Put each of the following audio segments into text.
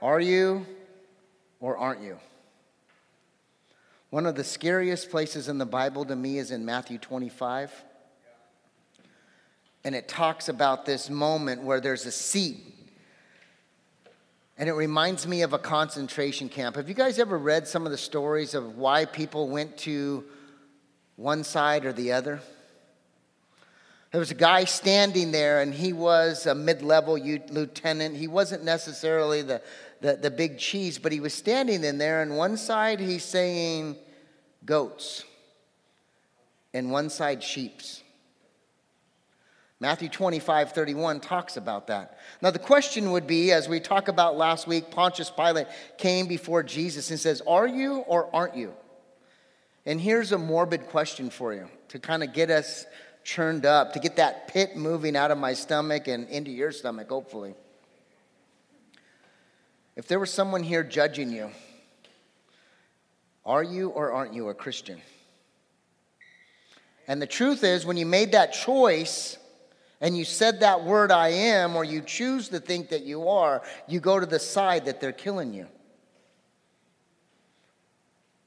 Are you or aren't you? One of the scariest places in the Bible to me is in Matthew 25. And it talks about this moment where there's a seat. And it reminds me of a concentration camp. Have you guys ever read some of the stories of why people went to one side or the other? There was a guy standing there, and he was a mid level lieutenant. He wasn't necessarily the, the, the big cheese, but he was standing in there, and one side he's saying goats, and one side sheeps. Matthew 25, 31 talks about that. Now, the question would be, as we talked about last week, Pontius Pilate came before Jesus and says, Are you or aren't you? And here's a morbid question for you to kind of get us churned up, to get that pit moving out of my stomach and into your stomach, hopefully. If there was someone here judging you, are you or aren't you a Christian? And the truth is, when you made that choice and you said that word, I am, or you choose to think that you are, you go to the side that they're killing you.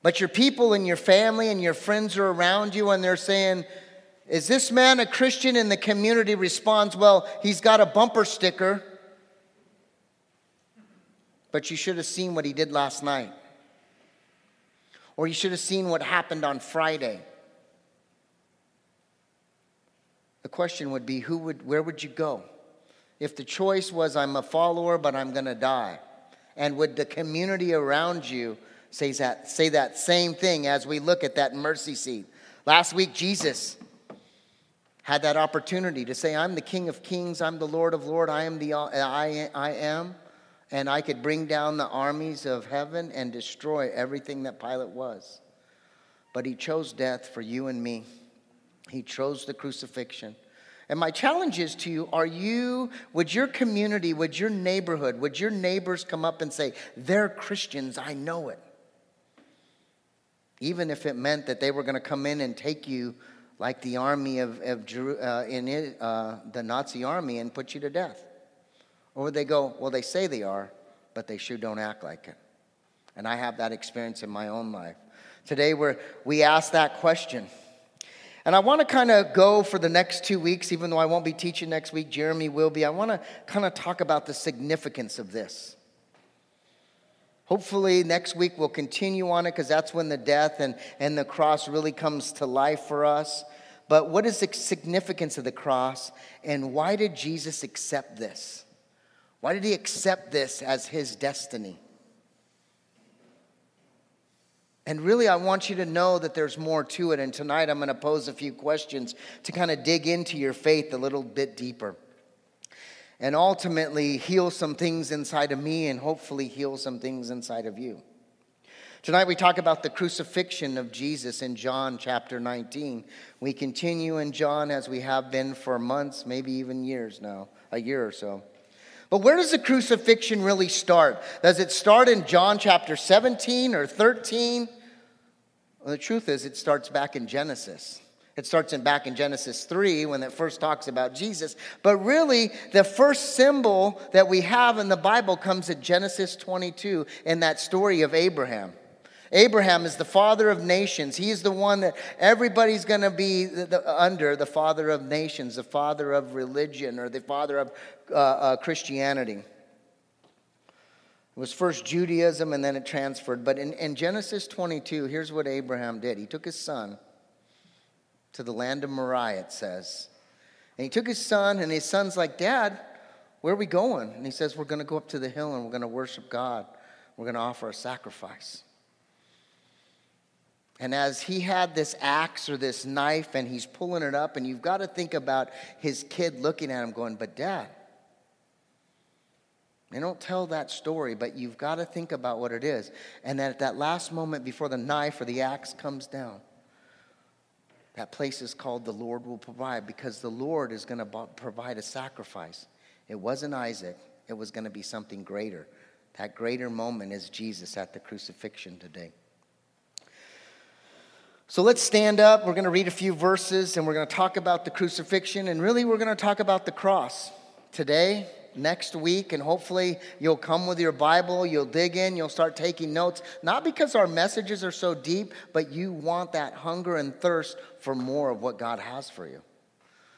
But your people and your family and your friends are around you and they're saying, Is this man a Christian? And the community responds, Well, he's got a bumper sticker but you should have seen what he did last night. Or you should have seen what happened on Friday. The question would be who would where would you go? If the choice was I'm a follower but I'm going to die. And would the community around you say that, say that same thing as we look at that mercy seat? Last week Jesus had that opportunity to say I'm the King of Kings, I'm the Lord of Lords, I am the I, I am and I could bring down the armies of heaven and destroy everything that Pilate was. But he chose death for you and me. He chose the crucifixion. And my challenge is to you are you, would your community, would your neighborhood, would your neighbors come up and say, they're Christians, I know it? Even if it meant that they were going to come in and take you like the army of, of uh, in uh, the Nazi army and put you to death. Or would they go, well, they say they are, but they sure don't act like it? And I have that experience in my own life. Today, we're, we ask that question. And I want to kind of go for the next two weeks, even though I won't be teaching next week, Jeremy will be. I want to kind of talk about the significance of this. Hopefully, next week we'll continue on it because that's when the death and, and the cross really comes to life for us. But what is the significance of the cross, and why did Jesus accept this? Why did he accept this as his destiny? And really, I want you to know that there's more to it. And tonight, I'm going to pose a few questions to kind of dig into your faith a little bit deeper. And ultimately, heal some things inside of me and hopefully heal some things inside of you. Tonight, we talk about the crucifixion of Jesus in John chapter 19. We continue in John as we have been for months, maybe even years now, a year or so. But where does the crucifixion really start? Does it start in John chapter 17 or 13? Well, the truth is, it starts back in Genesis. It starts in back in Genesis 3 when it first talks about Jesus. But really, the first symbol that we have in the Bible comes at Genesis 22 in that story of Abraham. Abraham is the father of nations. He's the one that everybody's going to be under the father of nations, the father of religion, or the father of uh, uh, Christianity. It was first Judaism and then it transferred. But in, in Genesis 22, here's what Abraham did he took his son to the land of Moriah, it says. And he took his son, and his son's like, Dad, where are we going? And he says, We're going to go up to the hill and we're going to worship God. We're going to offer a sacrifice. And as he had this axe or this knife and he's pulling it up, and you've got to think about his kid looking at him going, But dad, they don't tell that story, but you've got to think about what it is. And then at that last moment before the knife or the axe comes down, that place is called the Lord will provide because the Lord is going to provide a sacrifice. It wasn't Isaac, it was going to be something greater. That greater moment is Jesus at the crucifixion today. So let's stand up. We're going to read a few verses and we're going to talk about the crucifixion and really we're going to talk about the cross today next week, and hopefully you'll come with your Bible, you'll dig in, you'll start taking notes, not because our messages are so deep, but you want that hunger and thirst for more of what God has for you.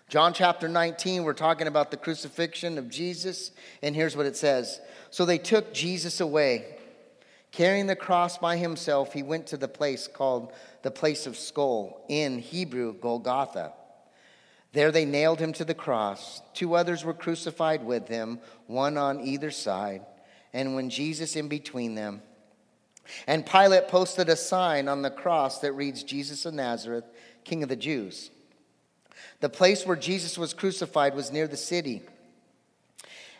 John chapter 19, we're talking about the crucifixion of Jesus, and here's what it says So they took Jesus away. Carrying the cross by himself, he went to the place called the place of skull, in Hebrew, Golgotha. There they nailed him to the cross. Two others were crucified with him, one on either side, and when Jesus in between them. And Pilate posted a sign on the cross that reads, Jesus of Nazareth, King of the Jews. The place where Jesus was crucified was near the city.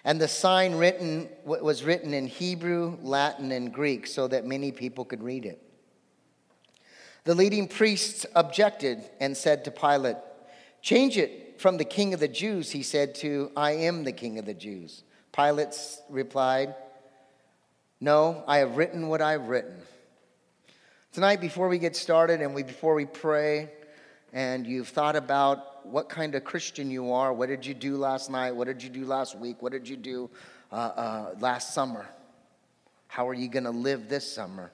And the sign written was written in Hebrew, Latin, and Greek so that many people could read it. The leading priests objected and said to Pilate, Change it from the king of the Jews, he said, to I am the king of the Jews. Pilate replied, No, I have written what I've written. Tonight, before we get started and we, before we pray, and you've thought about what kind of Christian you are, what did you do last night, what did you do last week, what did you do uh, uh, last summer, how are you going to live this summer?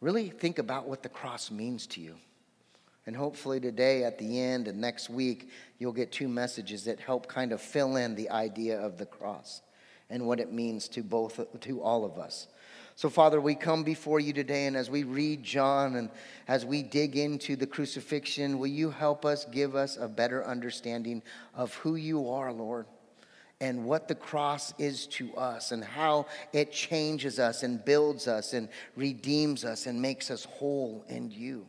Really think about what the cross means to you. And hopefully, today at the end and next week, you'll get two messages that help kind of fill in the idea of the cross and what it means to both to all of us. So, Father, we come before you today, and as we read John and as we dig into the crucifixion, will you help us give us a better understanding of who you are, Lord? and what the cross is to us and how it changes us and builds us and redeems us and makes us whole in you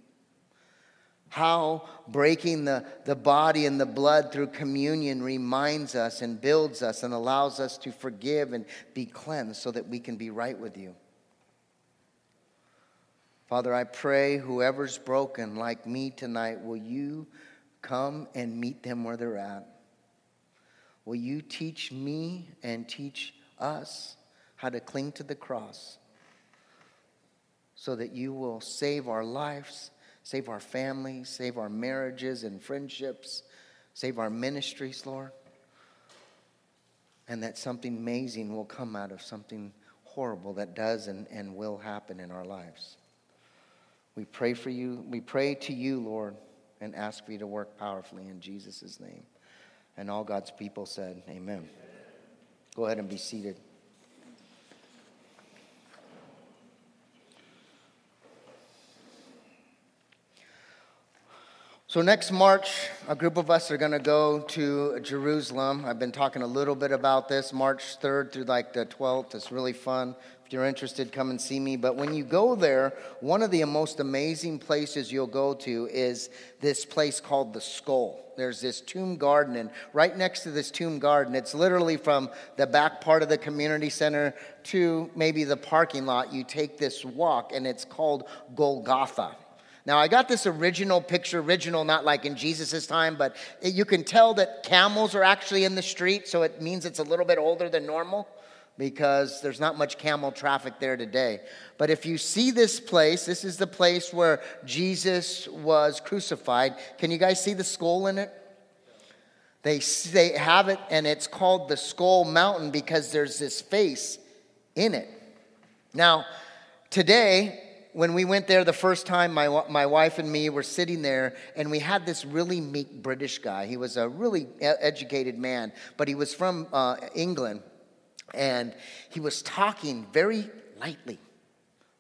how breaking the, the body and the blood through communion reminds us and builds us and allows us to forgive and be cleansed so that we can be right with you. Father, I pray whoever's broken like me tonight, will you come and meet them where they're at? Will you teach me and teach us how to cling to the cross so that you will save our lives Save our families, save our marriages and friendships, save our ministries, Lord. And that something amazing will come out of something horrible that does and, and will happen in our lives. We pray for you. We pray to you, Lord, and ask for you to work powerfully in Jesus' name. And all God's people said, Amen. Go ahead and be seated. So, next March, a group of us are going to go to Jerusalem. I've been talking a little bit about this, March 3rd through like the 12th. It's really fun. If you're interested, come and see me. But when you go there, one of the most amazing places you'll go to is this place called the Skull. There's this tomb garden, and right next to this tomb garden, it's literally from the back part of the community center to maybe the parking lot. You take this walk, and it's called Golgotha. Now, I got this original picture, original, not like in Jesus' time, but you can tell that camels are actually in the street, so it means it's a little bit older than normal because there's not much camel traffic there today. But if you see this place, this is the place where Jesus was crucified. Can you guys see the skull in it? They, they have it, and it's called the Skull Mountain because there's this face in it. Now, today, when we went there the first time, my, my wife and me were sitting there, and we had this really meek British guy. He was a really educated man, but he was from uh, England, and he was talking very lightly,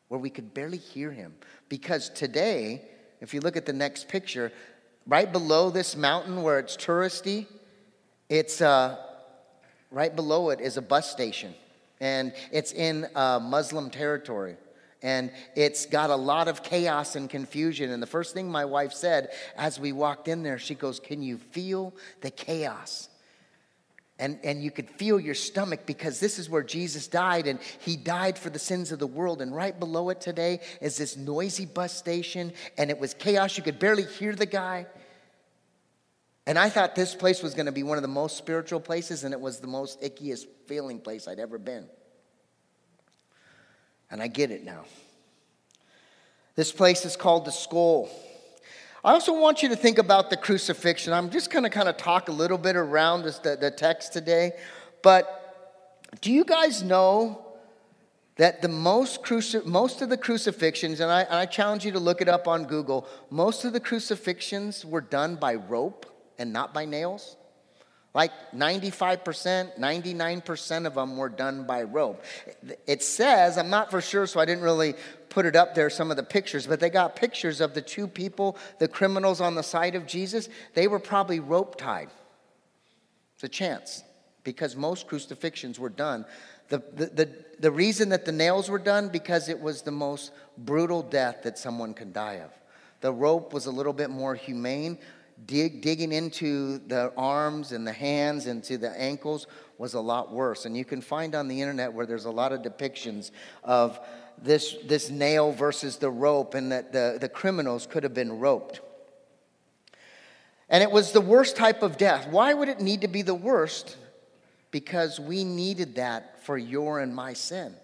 where we could barely hear him. Because today, if you look at the next picture, right below this mountain where it's touristy, it's uh, right below it is a bus station, and it's in uh, Muslim territory and it's got a lot of chaos and confusion. And the first thing my wife said as we walked in there, she goes, Can you feel the chaos? And, and you could feel your stomach because this is where Jesus died, and he died for the sins of the world. And right below it today is this noisy bus station, and it was chaos. You could barely hear the guy. And I thought this place was going to be one of the most spiritual places, and it was the most ickiest feeling place I'd ever been. And I get it now. This place is called the skull. I also want you to think about the crucifixion. I'm just going to kind of talk a little bit around this, the, the text today. But do you guys know that the most, cruci- most of the crucifixions, and I, and I challenge you to look it up on Google, most of the crucifixions were done by rope and not by nails? Like 95%, 99% of them were done by rope. It says, I'm not for sure, so I didn't really put it up there, some of the pictures, but they got pictures of the two people, the criminals on the side of Jesus. They were probably rope tied. It's a chance because most crucifixions were done. The, the, the, the reason that the nails were done, because it was the most brutal death that someone could die of. The rope was a little bit more humane, dig, digging into the arms and the hands and to the ankles was a lot worse. And you can find on the internet where there's a lot of depictions of this, this nail versus the rope, and that the, the criminals could have been roped. And it was the worst type of death. Why would it need to be the worst? Because we needed that for your and my sin.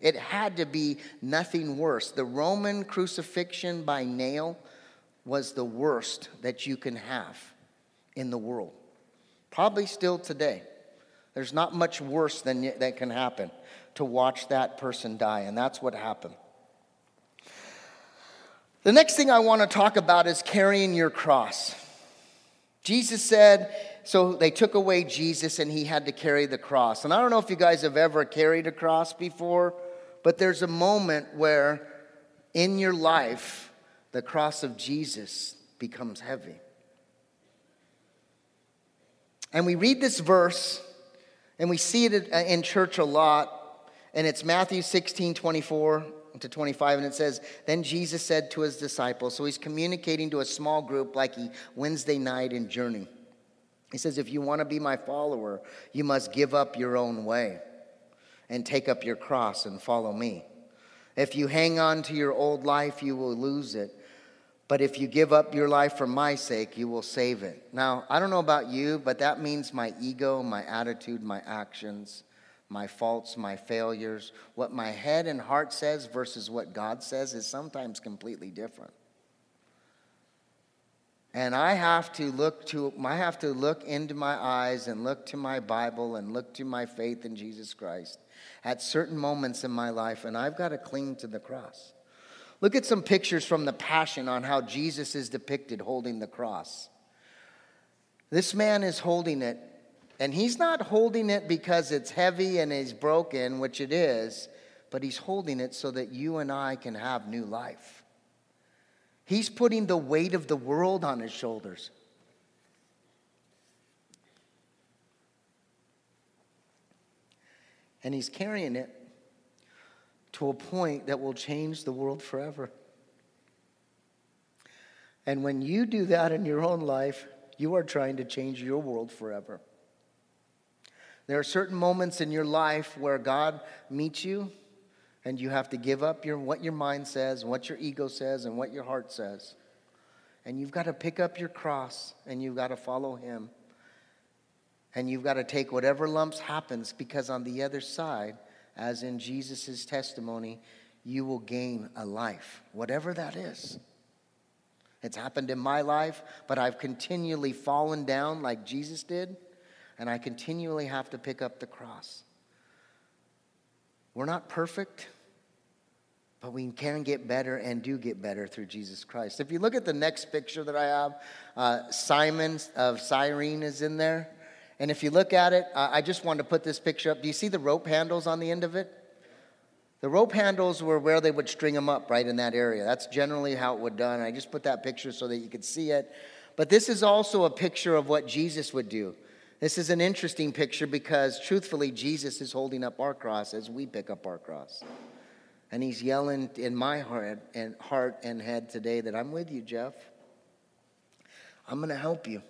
It had to be nothing worse. The Roman crucifixion by nail was the worst that you can have in the world. Probably still today. There's not much worse than that can happen to watch that person die, and that's what happened. The next thing I want to talk about is carrying your cross. Jesus said, so they took away Jesus and he had to carry the cross. And I don't know if you guys have ever carried a cross before, but there's a moment where in your life the cross of Jesus becomes heavy. And we read this verse, and we see it in church a lot, and it's Matthew 16 24 to 25, and it says, Then Jesus said to his disciples, so he's communicating to a small group like he Wednesday night in Journey. He says, If you want to be my follower, you must give up your own way and take up your cross and follow me. If you hang on to your old life, you will lose it. But if you give up your life for my sake, you will save it. Now, I don't know about you, but that means my ego, my attitude, my actions, my faults, my failures, what my head and heart says versus what God says is sometimes completely different. And I have to look to I have to look into my eyes and look to my Bible and look to my faith in Jesus Christ at certain moments in my life and I've got to cling to the cross. Look at some pictures from the Passion on how Jesus is depicted holding the cross. This man is holding it, and he's not holding it because it's heavy and is broken, which it is, but he's holding it so that you and I can have new life. He's putting the weight of the world on his shoulders. And he's carrying it to a point that will change the world forever. And when you do that in your own life, you are trying to change your world forever. There are certain moments in your life where God meets you and you have to give up your, what your mind says, and what your ego says, and what your heart says. And you've got to pick up your cross and you've got to follow Him. And you've got to take whatever lumps happens because on the other side, as in Jesus' testimony, you will gain a life, whatever that is. It's happened in my life, but I've continually fallen down like Jesus did, and I continually have to pick up the cross. We're not perfect, but we can get better and do get better through Jesus Christ. If you look at the next picture that I have, uh, Simon of Cyrene is in there. And if you look at it, I just wanted to put this picture up. Do you see the rope handles on the end of it? The rope handles were where they would string them up, right in that area. That's generally how it would done. I just put that picture so that you could see it. But this is also a picture of what Jesus would do. This is an interesting picture because, truthfully, Jesus is holding up our cross as we pick up our cross. And he's yelling in my heart and heart and head today that I'm with you, Jeff. I'm going to help you.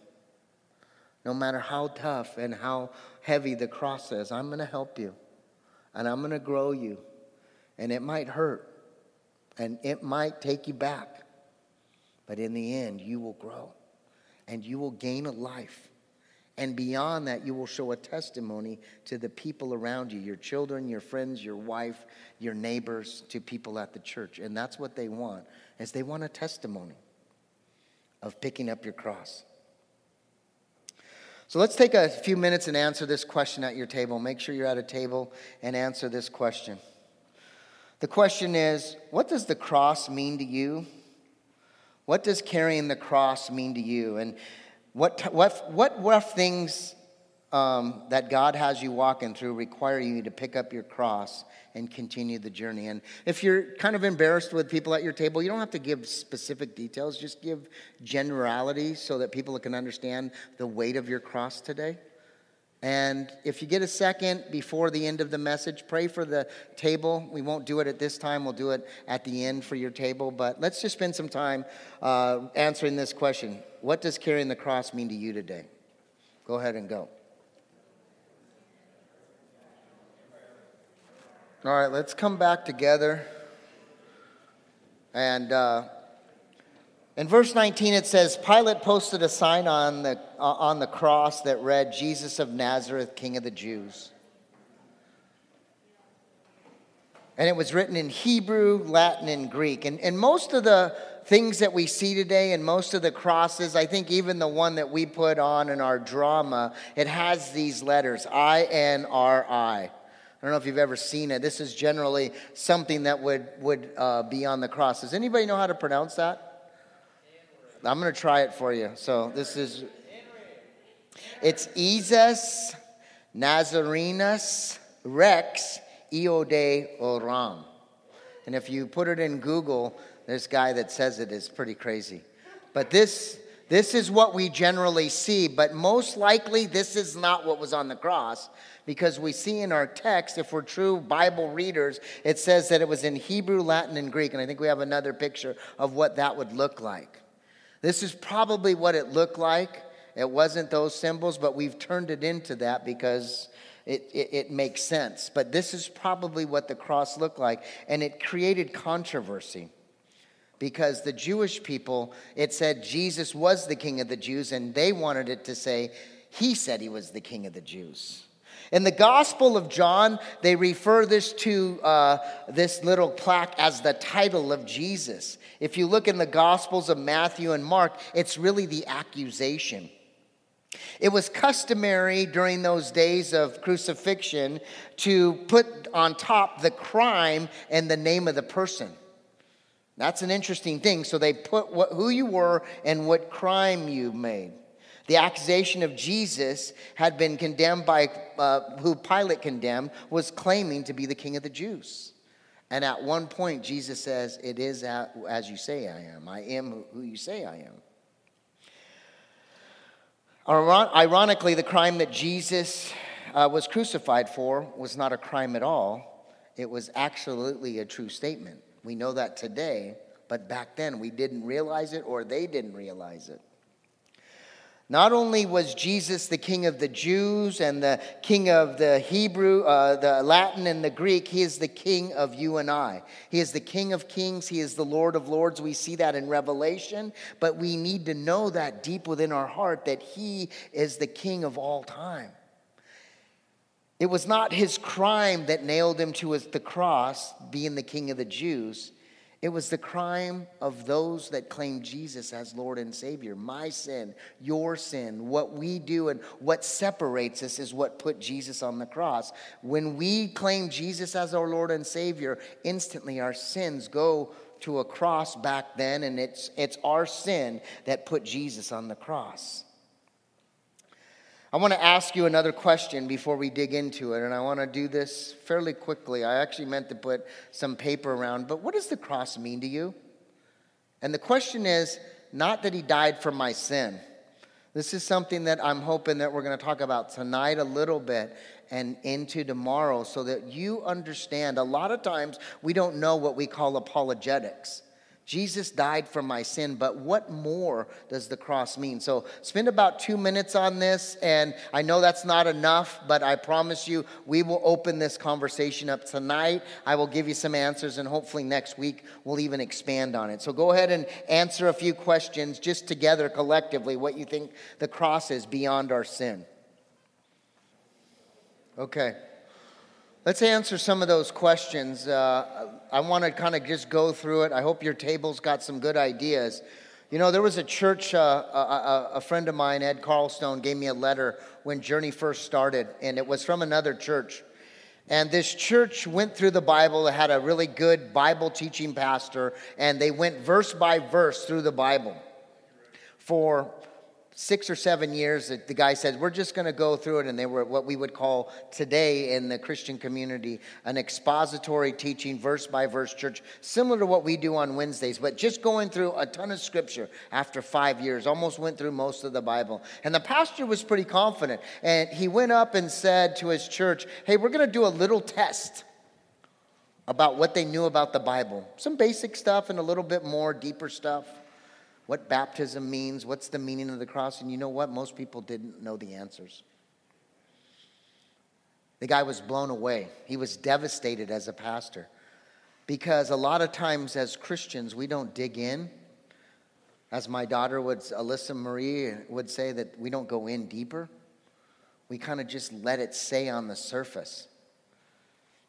No matter how tough and how heavy the cross is, I'm going to help you. And I'm going to grow you. And it might hurt. And it might take you back. But in the end, you will grow. And you will gain a life. And beyond that, you will show a testimony to the people around you your children, your friends, your wife, your neighbors, to people at the church. And that's what they want, is they want a testimony. of picking up your cross. So let's take a few minutes and answer this question at your table. Make sure you're at a table and answer this question. The question is what does the cross mean to you? What does carrying the cross mean to you? And what, what, what rough things um, that God has you walking through require you to pick up your cross and continue the journey. And if you're kind of embarrassed with people at your table, you don't have to give specific details, just give generality so that people can understand the weight of your cross today. And if you get a second before the end of the message, pray for the table. We won't do it at this time, we'll do it at the end for your table. But let's just spend some time uh, answering this question What does carrying the cross mean to you today? Go ahead and go. All right, let's come back together. And uh, in verse 19, it says Pilate posted a sign on the, uh, on the cross that read, Jesus of Nazareth, King of the Jews. And it was written in Hebrew, Latin, and Greek. And, and most of the things that we see today and most of the crosses, I think even the one that we put on in our drama, it has these letters I N R I. I don't know if you've ever seen it. This is generally something that would, would uh, be on the cross. Does anybody know how to pronounce that? I'm going to try it for you. So this is, it's Jesus Nazarenus Rex Iode Oram. And if you put it in Google, this guy that says it is pretty crazy. But this, this is what we generally see, but most likely this is not what was on the cross because we see in our text, if we're true Bible readers, it says that it was in Hebrew, Latin, and Greek. And I think we have another picture of what that would look like. This is probably what it looked like. It wasn't those symbols, but we've turned it into that because it, it, it, makes sense. But this is probably what the cross looked like. And it created controversy because the Jewish people, it said Jesus was the king of the Jews, and they wanted it to say he said he was the king of the Jews. In the Gospel of John, they refer this to uh, this little plaque as the title of Jesus. If you look in the Gospels of Matthew and Mark, it's really the accusation. It was customary during those days of crucifixion to put on top the crime and the name of the person. That's an interesting thing. So they put what, who you were and what crime you made. The accusation of Jesus had been condemned by uh, who Pilate condemned was claiming to be the king of the Jews. And at one point, Jesus says, It is as you say I am. I am who you say I am. Ironically, the crime that Jesus uh, was crucified for was not a crime at all. It was absolutely a true statement. We know that today, but back then we didn't realize it or they didn't realize it. Not only was Jesus the king of the Jews and the king of the Hebrew, uh, the Latin, and the Greek, he is the king of you and I. He is the king of kings, he is the Lord of lords. We see that in Revelation, but we need to know that deep within our heart that he is the king of all time. It was not his crime that nailed him to the cross, being the king of the Jews. It was the crime of those that claim Jesus as Lord and Savior. My sin, your sin, what we do and what separates us is what put Jesus on the cross. When we claim Jesus as our Lord and Savior, instantly our sins go to a cross back then, and it's, it's our sin that put Jesus on the cross. I want to ask you another question before we dig into it, and I want to do this fairly quickly. I actually meant to put some paper around, but what does the cross mean to you? And the question is not that he died for my sin. This is something that I'm hoping that we're going to talk about tonight a little bit and into tomorrow so that you understand. A lot of times we don't know what we call apologetics. Jesus died for my sin, but what more does the cross mean? So, spend about two minutes on this, and I know that's not enough, but I promise you we will open this conversation up tonight. I will give you some answers, and hopefully next week we'll even expand on it. So, go ahead and answer a few questions just together collectively what you think the cross is beyond our sin. Okay. Let's answer some of those questions. Uh, I want to kind of just go through it. I hope your table's got some good ideas. You know, there was a church, uh, a, a, friend of mine, Ed Carlstone, gave me a letter when Journey first started, and it was from another church. And this church went through the Bible, had a really good Bible teaching pastor, and they went verse by verse through the Bible for six or seven years, the guy said, We're just going to go through it. And they were what we would call today in the Christian community an expository teaching, verse by verse church, similar to what we do on Wednesdays, but just going through a ton of scripture after five years, almost went through most of the Bible. And the pastor was pretty confident. And he went up and said to his church, Hey, we're going to do a little test about what they knew about the Bible. Some basic stuff and a little bit more deeper stuff what baptism means, what's the meaning of the cross, and you know what? Most people didn't know the answers. The guy was blown away. He was devastated as a pastor because a lot of times as Christians, we don't dig in. As my daughter would, Alyssa Marie would say, that we don't go in deeper. We kind of just let it say on the surface.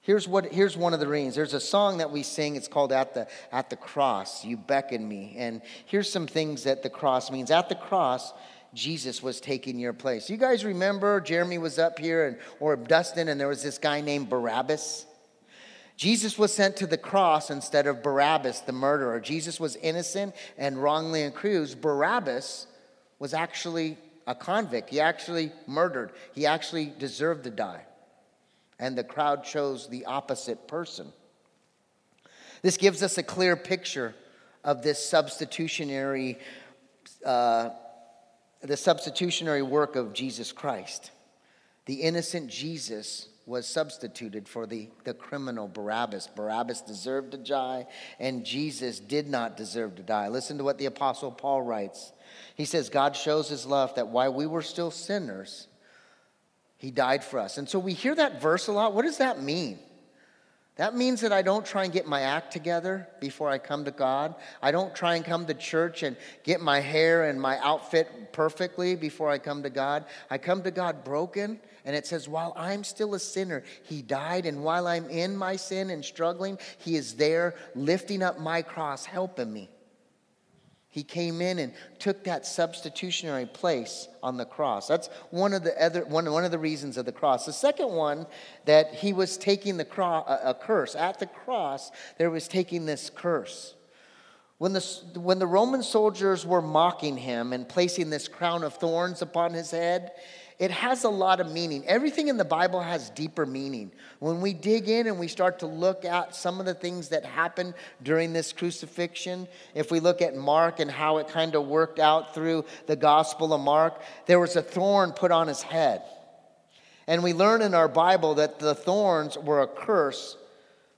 Here's, what, here's one of the reasons. There's a song that we sing. It's called At the, At the Cross. You beckon me. And here's some things that the cross means. At the cross, Jesus was taking your place. You guys remember Jeremy was up here, and, or Dustin, and there was this guy named Barabbas? Jesus was sent to the cross instead of Barabbas, the murderer. Jesus was innocent and wrongly accused. Barabbas was actually a convict. He actually murdered, he actually deserved to die and the crowd chose the opposite person. This gives us a clear picture of this substitutionary, uh, the substitutionary work of Jesus Christ. The innocent Jesus was substituted for the, the criminal Barabbas. Barabbas deserved to die, and Jesus did not deserve to die. Listen to what the Apostle Paul writes. He says, God shows his love that while we were still sinners, he died for us. And so we hear that verse a lot. What does that mean? That means that I don't try and get my act together before I come to God. I don't try and come to church and get my hair and my outfit perfectly before I come to God. I come to God broken, and it says, while I'm still a sinner, He died, and while I'm in my sin and struggling, He is there lifting up my cross, helping me. He came in and took that substitutionary place on the cross. That's one of the other one, one of the reasons of the cross. The second one that he was taking the cross, a, uh, a curse at the cross. There was taking this curse. When the, when the Roman soldiers were mocking him and placing this crown of thorns upon his head, it has a lot of meaning. Everything in the Bible has deeper meaning. When we dig in and we start to look at some of the things that happened during this crucifixion, if we look at Mark and how it kind of worked out through the Gospel of Mark, there was a thorn put on his head. And we learn in our Bible that the thorns were a curse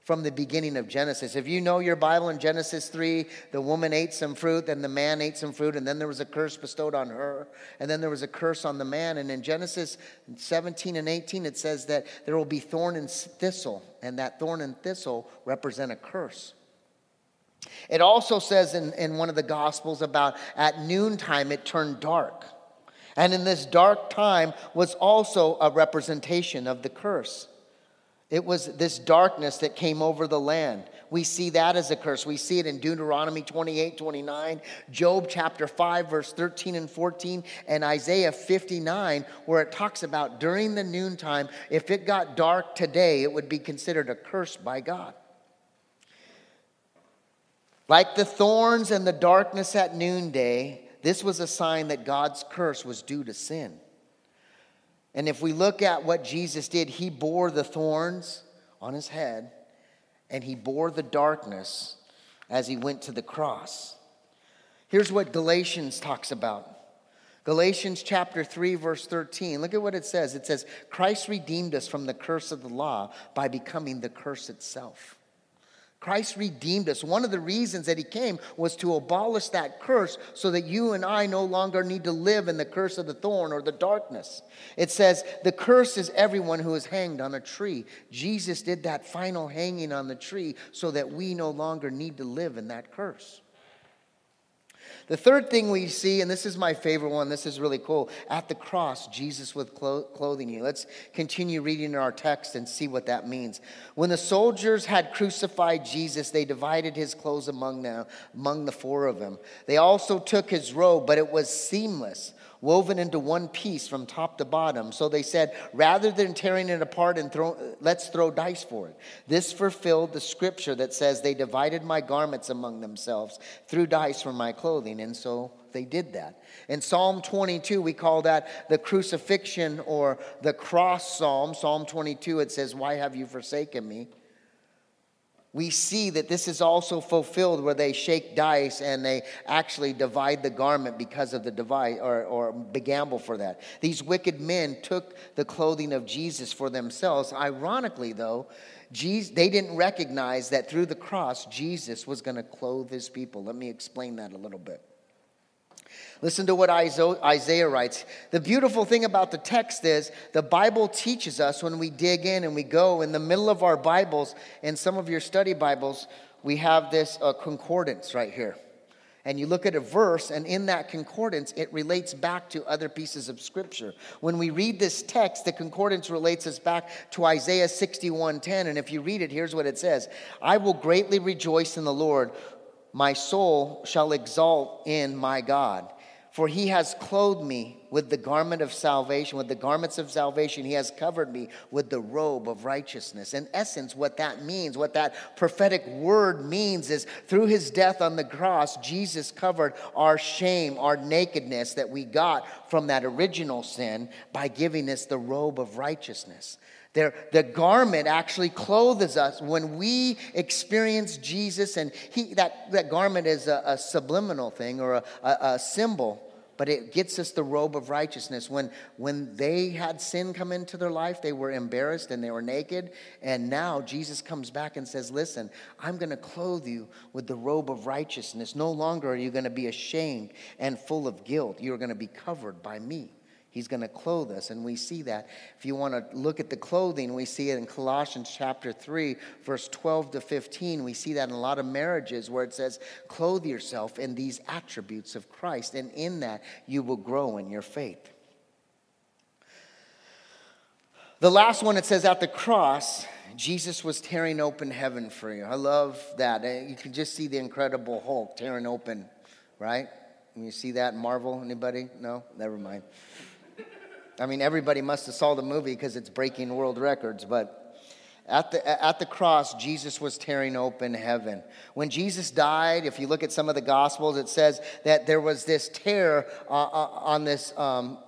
from the beginning of Genesis. If you know your Bible in Genesis 3, the woman ate some fruit, then the man ate some fruit, and then there was a curse bestowed on her, and then there was a curse on the man. And in Genesis 17 and 18, it says that there will be thorn and thistle, and that thorn and thistle represent a curse. It also says in, in one of the Gospels about at noontime it turned dark. And in this dark time was also a representation of the curse. It was this darkness that came over the land. We see that as a curse. We see it in Deuteronomy 28 29, Job chapter 5, verse 13 and 14, and Isaiah 59, where it talks about during the noontime, if it got dark today, it would be considered a curse by God. Like the thorns and the darkness at noonday, this was a sign that God's curse was due to sin. And if we look at what Jesus did, he bore the thorns on his head and he bore the darkness as he went to the cross. Here's what Galatians talks about. Galatians chapter 3, verse 13. Look at what it says. It says, Christ redeemed us from the curse of the law by becoming the curse itself. Christ redeemed us. One of the reasons that he came was to abolish that curse so that you and I no longer need to live in the curse of the thorn or the darkness. It says, The curse is everyone who is hanged on a tree. Jesus did that final hanging on the tree so that we no longer need to live in that curse. The third thing we see, and this is my favorite one, this is really cool. At the cross, Jesus with clo- clothing you. Let's continue reading our text and see what that means. When the soldiers had crucified Jesus, they divided his clothes among them, among the four of them. They also took his robe, but it was seamless woven into one piece from top to bottom. So they said, rather than tearing it apart and throw, let's throw dice for it. This fulfilled the scripture that says, they divided my garments among themselves, threw dice for my clothing. And so they did that. In Psalm 22, we call that the crucifixion or the cross psalm. Psalm 22, it says, Why have you forsaken me? We see that this is also fulfilled where they shake dice and they actually divide the garment because of the divide or, or gamble for that. These wicked men took the clothing of Jesus for themselves. Ironically, though, Jesus, they didn't recognize that through the cross, Jesus was going to clothe his people. Let me explain that a little bit. Listen to what Isaiah writes. The beautiful thing about the text is the Bible teaches us when we dig in and we go in the middle of our Bibles, in some of your study Bibles, we have this uh, concordance right here. And you look at a verse, and in that concordance, it relates back to other pieces of scripture. When we read this text, the concordance relates us back to Isaiah 61:10. And if you read it, here's what it says I will greatly rejoice in the Lord. My soul shall exalt in my God. For he has clothed me with the garment of salvation, with the garments of salvation. He has covered me with the robe of righteousness. In essence, what that means, what that prophetic word means, is through his death on the cross, Jesus covered our shame, our nakedness that we got from that original sin by giving us the robe of righteousness. Their, the garment actually clothes us when we experience Jesus, and he, that, that garment is a, a subliminal thing or a, a, a symbol but it gets us the robe of righteousness. When, when they had sin come into their life, they were embarrassed and they were naked. And now Jesus comes back and says, Listen, I'm going to clothe you with the robe of righteousness. No longer are you going to be ashamed and full of guilt. You're going to be covered by me. He's going to clothe us. And we see that. If you want to look at the clothing, we see it in Colossians chapter 3, verse 12 to 15. We see that in a lot of marriages where it says, Clothe yourself in these attributes of Christ. And in that, you will grow in your faith. The last one, it says, At the cross, Jesus was tearing open heaven for you. I love that. Uh, you can just see the incredible Hulk tearing open, right? You see that Marvel? Anybody? No? Never mind. I mean, everybody must have saw the movie because it's breaking world records, but at the, at the cross, Jesus was tearing open heaven. When Jesus died, if you look at some of the Gospels, it says that there was this tear uh, uh, on this, um,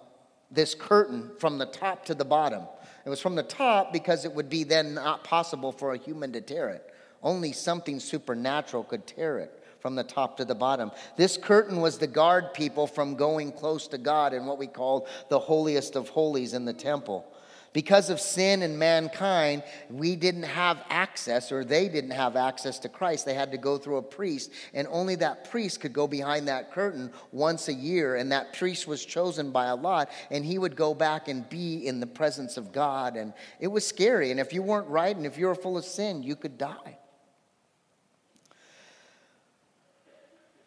this curtain from the top to the bottom. It was from the top because it would be then not possible for a human to tear it. Only something supernatural could tear it from the top to the bottom. This curtain was to guard people from going close to God in what we call the holiest of holies in the temple. Because of sin and mankind, we didn't have access, or they didn't have access to Christ. They had to go through a priest, and only that priest could go behind that curtain once a year. And that priest was chosen by a lot, and he would go back and be in the presence of God. And it was scary. And if you weren't right, and if you were full of sin, you could die.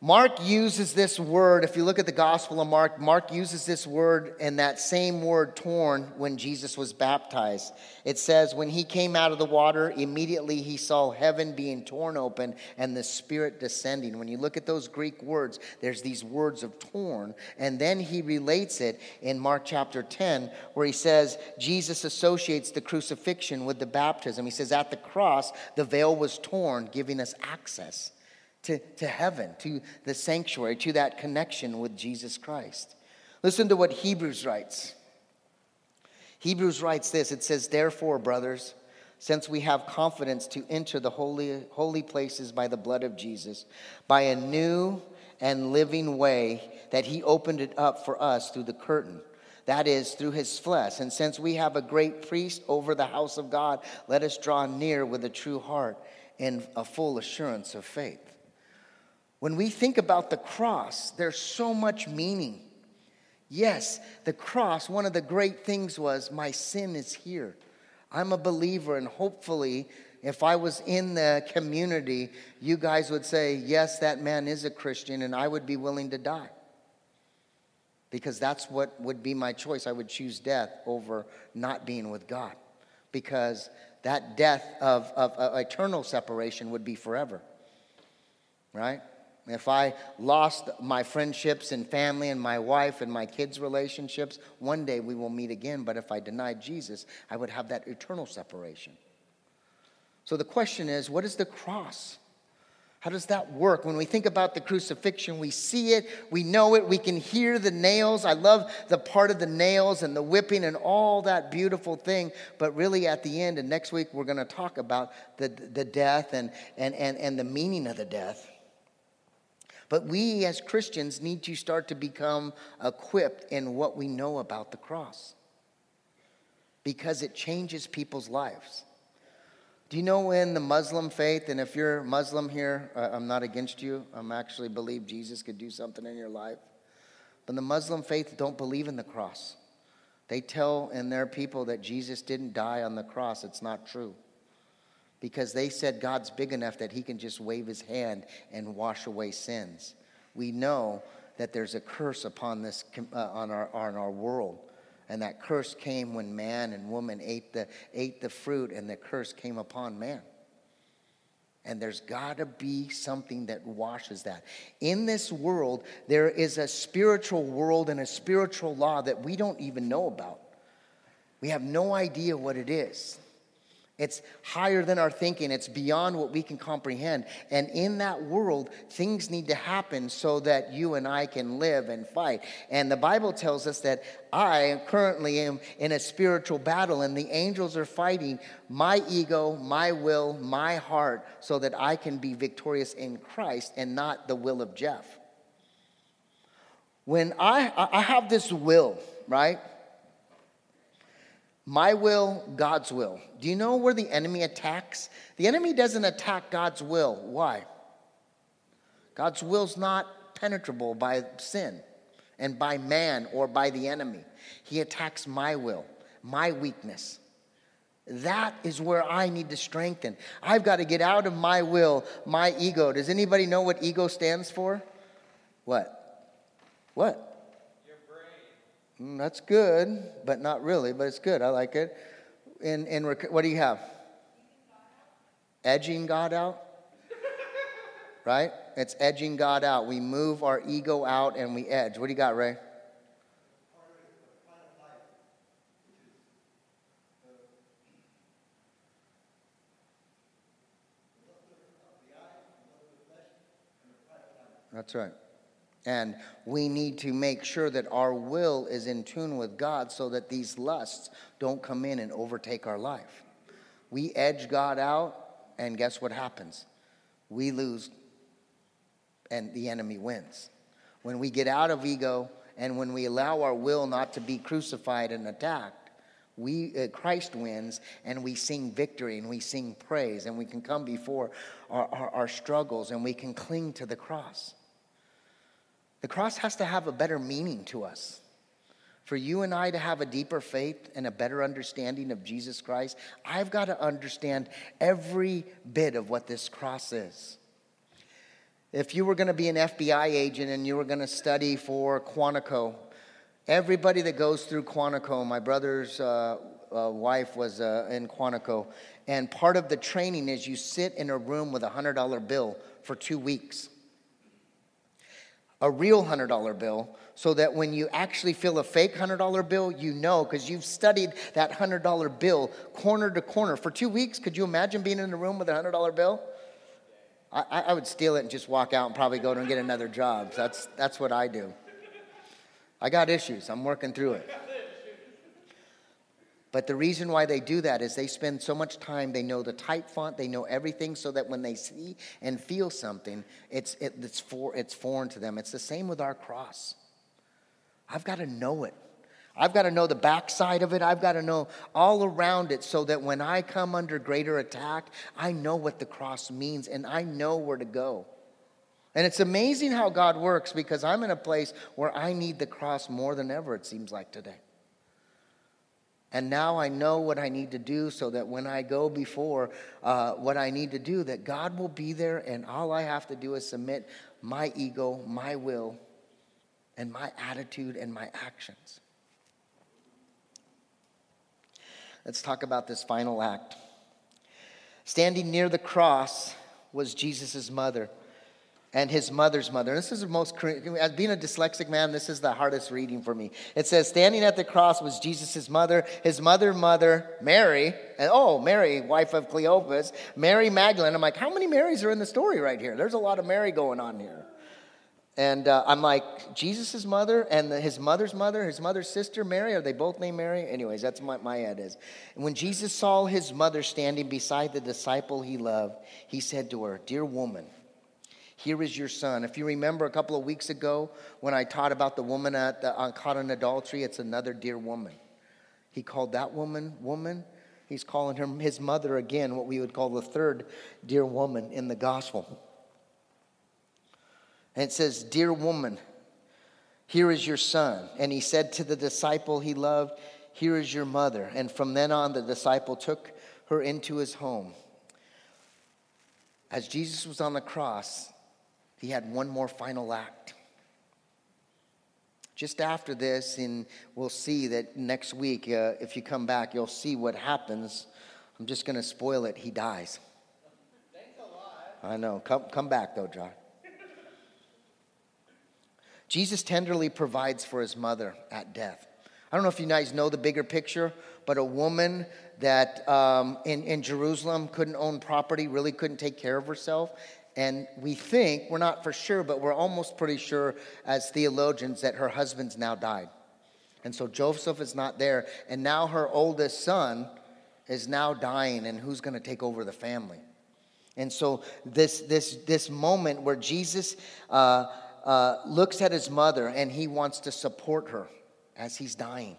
Mark uses this word, if you look at the Gospel of Mark, Mark uses this word and that same word torn when Jesus was baptized. It says, When he came out of the water, immediately he saw heaven being torn open and the Spirit descending. When you look at those Greek words, there's these words of torn. And then he relates it in Mark chapter 10, where he says, Jesus associates the crucifixion with the baptism. He says, At the cross, the veil was torn, giving us access to, to heaven, to the sanctuary, to that connection with Jesus Christ. Listen to what Hebrews writes. Hebrews writes this it says, Therefore, brothers, since we have confidence to enter the holy, holy places by the blood of Jesus, by a new and living way that he opened it up for us through the curtain. That is, through his flesh. And since we have a great priest over the house of God, let us draw near with a true heart and a full assurance of faith. When we think about the cross, there's so much meaning. Yes, the cross, one of the great things was my sin is here. I'm a believer, and hopefully, if I was in the community, you guys would say, Yes, that man is a Christian, and I would be willing to die. Because that's what would be my choice. I would choose death over not being with God. Because that death of, of, of eternal separation would be forever. Right? If I lost my friendships and family and my wife and my kids' relationships, one day we will meet again. But if I denied Jesus, I would have that eternal separation. So the question is what is the cross? How does that work? When we think about the crucifixion, we see it, we know it, we can hear the nails. I love the part of the nails and the whipping and all that beautiful thing. But really, at the end, and next week, we're going to talk about the, the death and, and, and, and the meaning of the death. But we as Christians need to start to become equipped in what we know about the cross because it changes people's lives. Do you know in the Muslim faith, and if you're Muslim here, I'm not against you, I'm actually believe Jesus could do something in your life. But the Muslim faith don't believe in the cross. They tell in their people that Jesus didn't die on the cross. It's not true. Because they said God's big enough that he can just wave his hand and wash away sins. We know that there's a curse upon this uh, on our on our world and that curse came when man and woman ate the, ate the fruit, and the curse came upon man. And there's got to be something that washes that. In this world, there is a spiritual world and a spiritual law that we don't even know about. We have no idea what it is. It's higher than our thinking. It's beyond what we can comprehend. And in that world, things need to happen so that you and I can live and fight. And the Bible tells us that I currently am in a spiritual battle, and the angels are fighting my ego, my will, my heart, so that I can be victorious in Christ and not the will of Jeff. When I, I have this will, right? My will, God's will. Do you know where the enemy attacks? The enemy doesn't attack God's will. Why? God's will's not penetrable by sin and by man or by the enemy. He attacks my will, my weakness. That is where I need to strengthen. I've got to get out of my will, my ego. Does anybody know what ego stands for? What? What? Mm, that's good, but not really, but it's good. I like it. In, in what do you have? Edging God out? right? It's edging God out. We move our ego out and we edge. What do you got, Ray? That's right. And we need to make sure that our will is in tune with God so that these lusts don't come in and overtake our life. We edge God out, and guess what happens? We lose, and the enemy wins. When we get out of ego and when we allow our will not to be crucified and attacked, we uh, Christ wins, and we sing victory, and we sing praise, and we can come before our, our, our struggles, and we can cling to the cross. The cross has to have a better meaning to us. For you and I to have a deeper faith and a better understanding of Jesus Christ, I've got to understand every bit of what this cross is. If you were going to be an FBI agent and you were going to study for Quantico, everybody that goes through Quantico, my brother's uh, uh, wife was uh, in Quantico, and part of the training is you sit in a room with a $100 bill for two weeks a real $100 bill so that when you actually feel a fake $100 bill, you know because you've studied that $100 bill corner to corner. For two weeks, could you imagine being in a room with a $100 bill? I, I would steal it and just walk out and probably go and get another job. That's, that's what I do. I got issues, I'm working through it. But the reason why they do that is they spend so much time, they know the type font, they know everything, so that when they see and feel something, it's, it, it's, for, it's foreign to them. It's the same with our cross. I've got to know it. I've got to know the backside of it. I've got to know all around it so that when I come under greater attack, I know what the cross means and I know where to go. And it's amazing how God works because I'm in a place where I need the cross more than ever, it seems like today. And now I know what I need to do so that when I go before uh, what I need to do, that God will be there and all I have to do is submit my ego, my will, and my attitude and my actions. Let's talk about this final act. Standing near the cross was Jesus' mother and his mother's mother. This is the most, being a dyslexic man, this is the hardest reading for me. It says, standing at the cross was Jesus' mother, his mother, mother, Mary, and oh, Mary, wife of Cleopas, Mary Magdalene. I'm like, how many Marys are in the story right here? There's a lot of Mary going on here. And uh, I'm like, Jesus' mother and the, his mother's mother, his mother's sister, Mary, are they both named Mary? Anyways, that's what my head is. And when Jesus saw his mother standing beside the disciple he loved, he said to her, Dear woman, here is your son. If you remember a couple of weeks ago when I taught about the woman at the, uh, caught in adultery, it's another dear woman. He called that woman woman. He's calling her his mother again, what we would call the third dear woman in the gospel. And it says, Dear woman, here is your son. And he said to the disciple he loved, Here is your mother. And from then on, the disciple took her into his home. As Jesus was on the cross, he had one more final act. Just after this, and we'll see that next week, uh, if you come back, you'll see what happens. I'm just going to spoil it. He dies. Thanks a lot. I know. Come, come back, though, John. Jesus tenderly provides for his mother at death. I don't know if you guys know the bigger picture, but a woman that um, in, in Jerusalem couldn't own property, really couldn't take care of herself. And we think, we're not for sure, but we're almost pretty sure as theologians that her husband's now died. And so Joseph is not there. And now her oldest son is now dying, and who's going to take over the family? And so this, this, this moment where Jesus uh, uh, looks at his mother and he wants to support her as he's dying.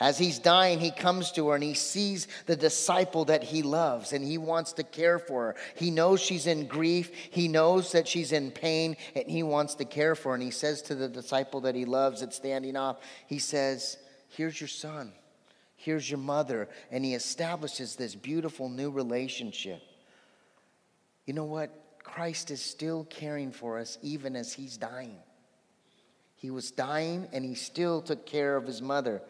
As he's dying, he comes to her and he sees the disciple that he loves and he wants to care for her. He knows she's in grief, he knows that she's in pain, and he wants to care for her. And he says to the disciple that he loves that's standing off, he says, Here's your son, here's your mother. And he establishes this beautiful new relationship. You know what? Christ is still caring for us even as he's dying. He was dying and he still took care of his mother.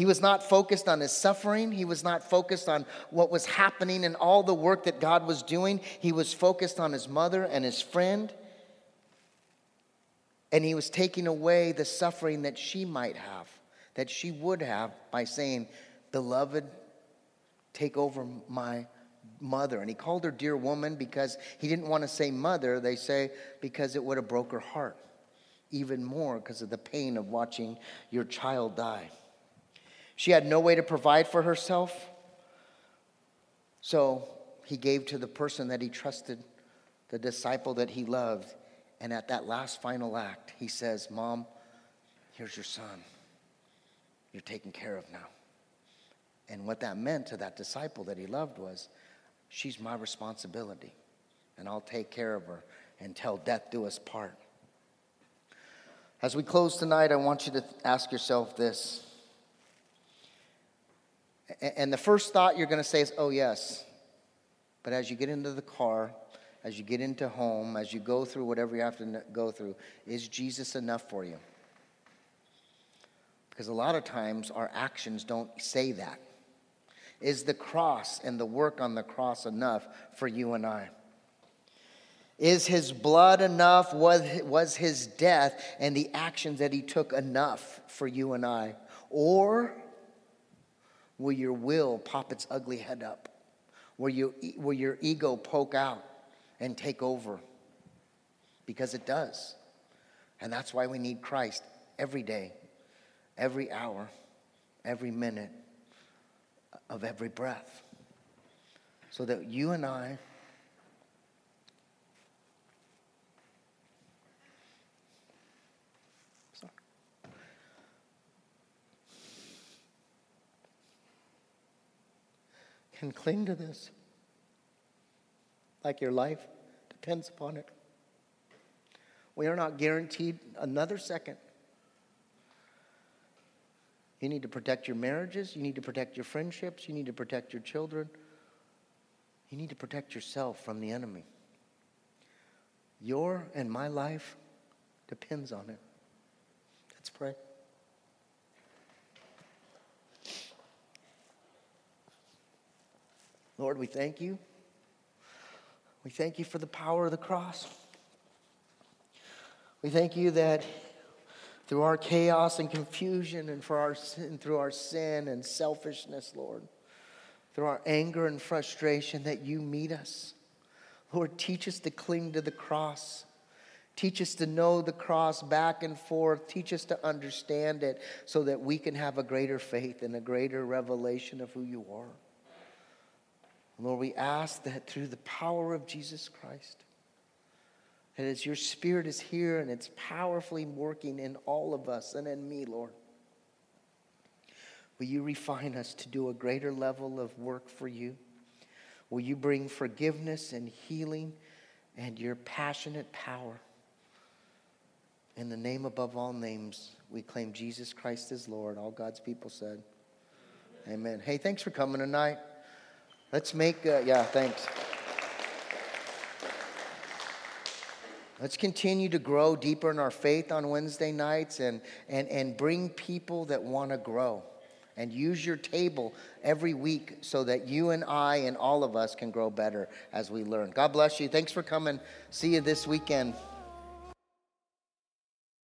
He was not focused on his suffering. He was not focused on what was happening and all the work that God was doing. He was focused on his mother and his friend. And he was taking away the suffering that she might have, that she would have by saying, Beloved, take over my mother. And he called her dear woman because he didn't want to say mother. They say because it would have broke her heart even more because of the pain of watching your child die. She had no way to provide for herself. So he gave to the person that he trusted, the disciple that he loved. And at that last final act, he says, Mom, here's your son. You're taken care of now. And what that meant to that disciple that he loved was, She's my responsibility, and I'll take care of her until death do us part. As we close tonight, I want you to ask yourself this. And the first thought you're going to say is, oh, yes. But as you get into the car, as you get into home, as you go through whatever you have to go through, is Jesus enough for you? Because a lot of times our actions don't say that. Is the cross and the work on the cross enough for you and I? Is his blood enough? Was, was his death and the actions that he took enough for you and I? Or will your will pop its ugly head up? Will, you, will your ego poke out and take over? Because it does. And that's why we need Christ every day, every hour, every minute of every breath. So that you and I can cling to this like your life depends upon it. We are not guaranteed another second. You need to protect your marriages. You need to protect your friendships. You need to protect your children. You need to protect yourself from the enemy. Your and my life depends on it. Let's pray. Lord, we thank you. We thank you for the power of the cross. We thank you that through our chaos and confusion and for our sin, through our sin and selfishness, Lord, through our anger and frustration, that you meet us. Lord, teach us to cling to the cross. Teach us to know the cross back and forth. Teach us to understand it so that we can have a greater faith and a greater revelation of who you are. Lord, we ask that through the power of Jesus Christ, that as your spirit is here and it's powerfully working in all of us and in me, Lord, will you refine us to do a greater level of work for you? Will you bring forgiveness and healing and your passionate power? In the name above all names, we claim Jesus Christ as Lord. All God's people said, Amen. Hey, thanks for coming tonight. Let's make, uh, yeah, thanks. Let's continue to grow deeper in our faith on Wednesday nights and, and, and bring people that want to grow. And use your table every week so that you and I and all of us can grow better as we learn. God bless you. Thanks for coming. See you this weekend.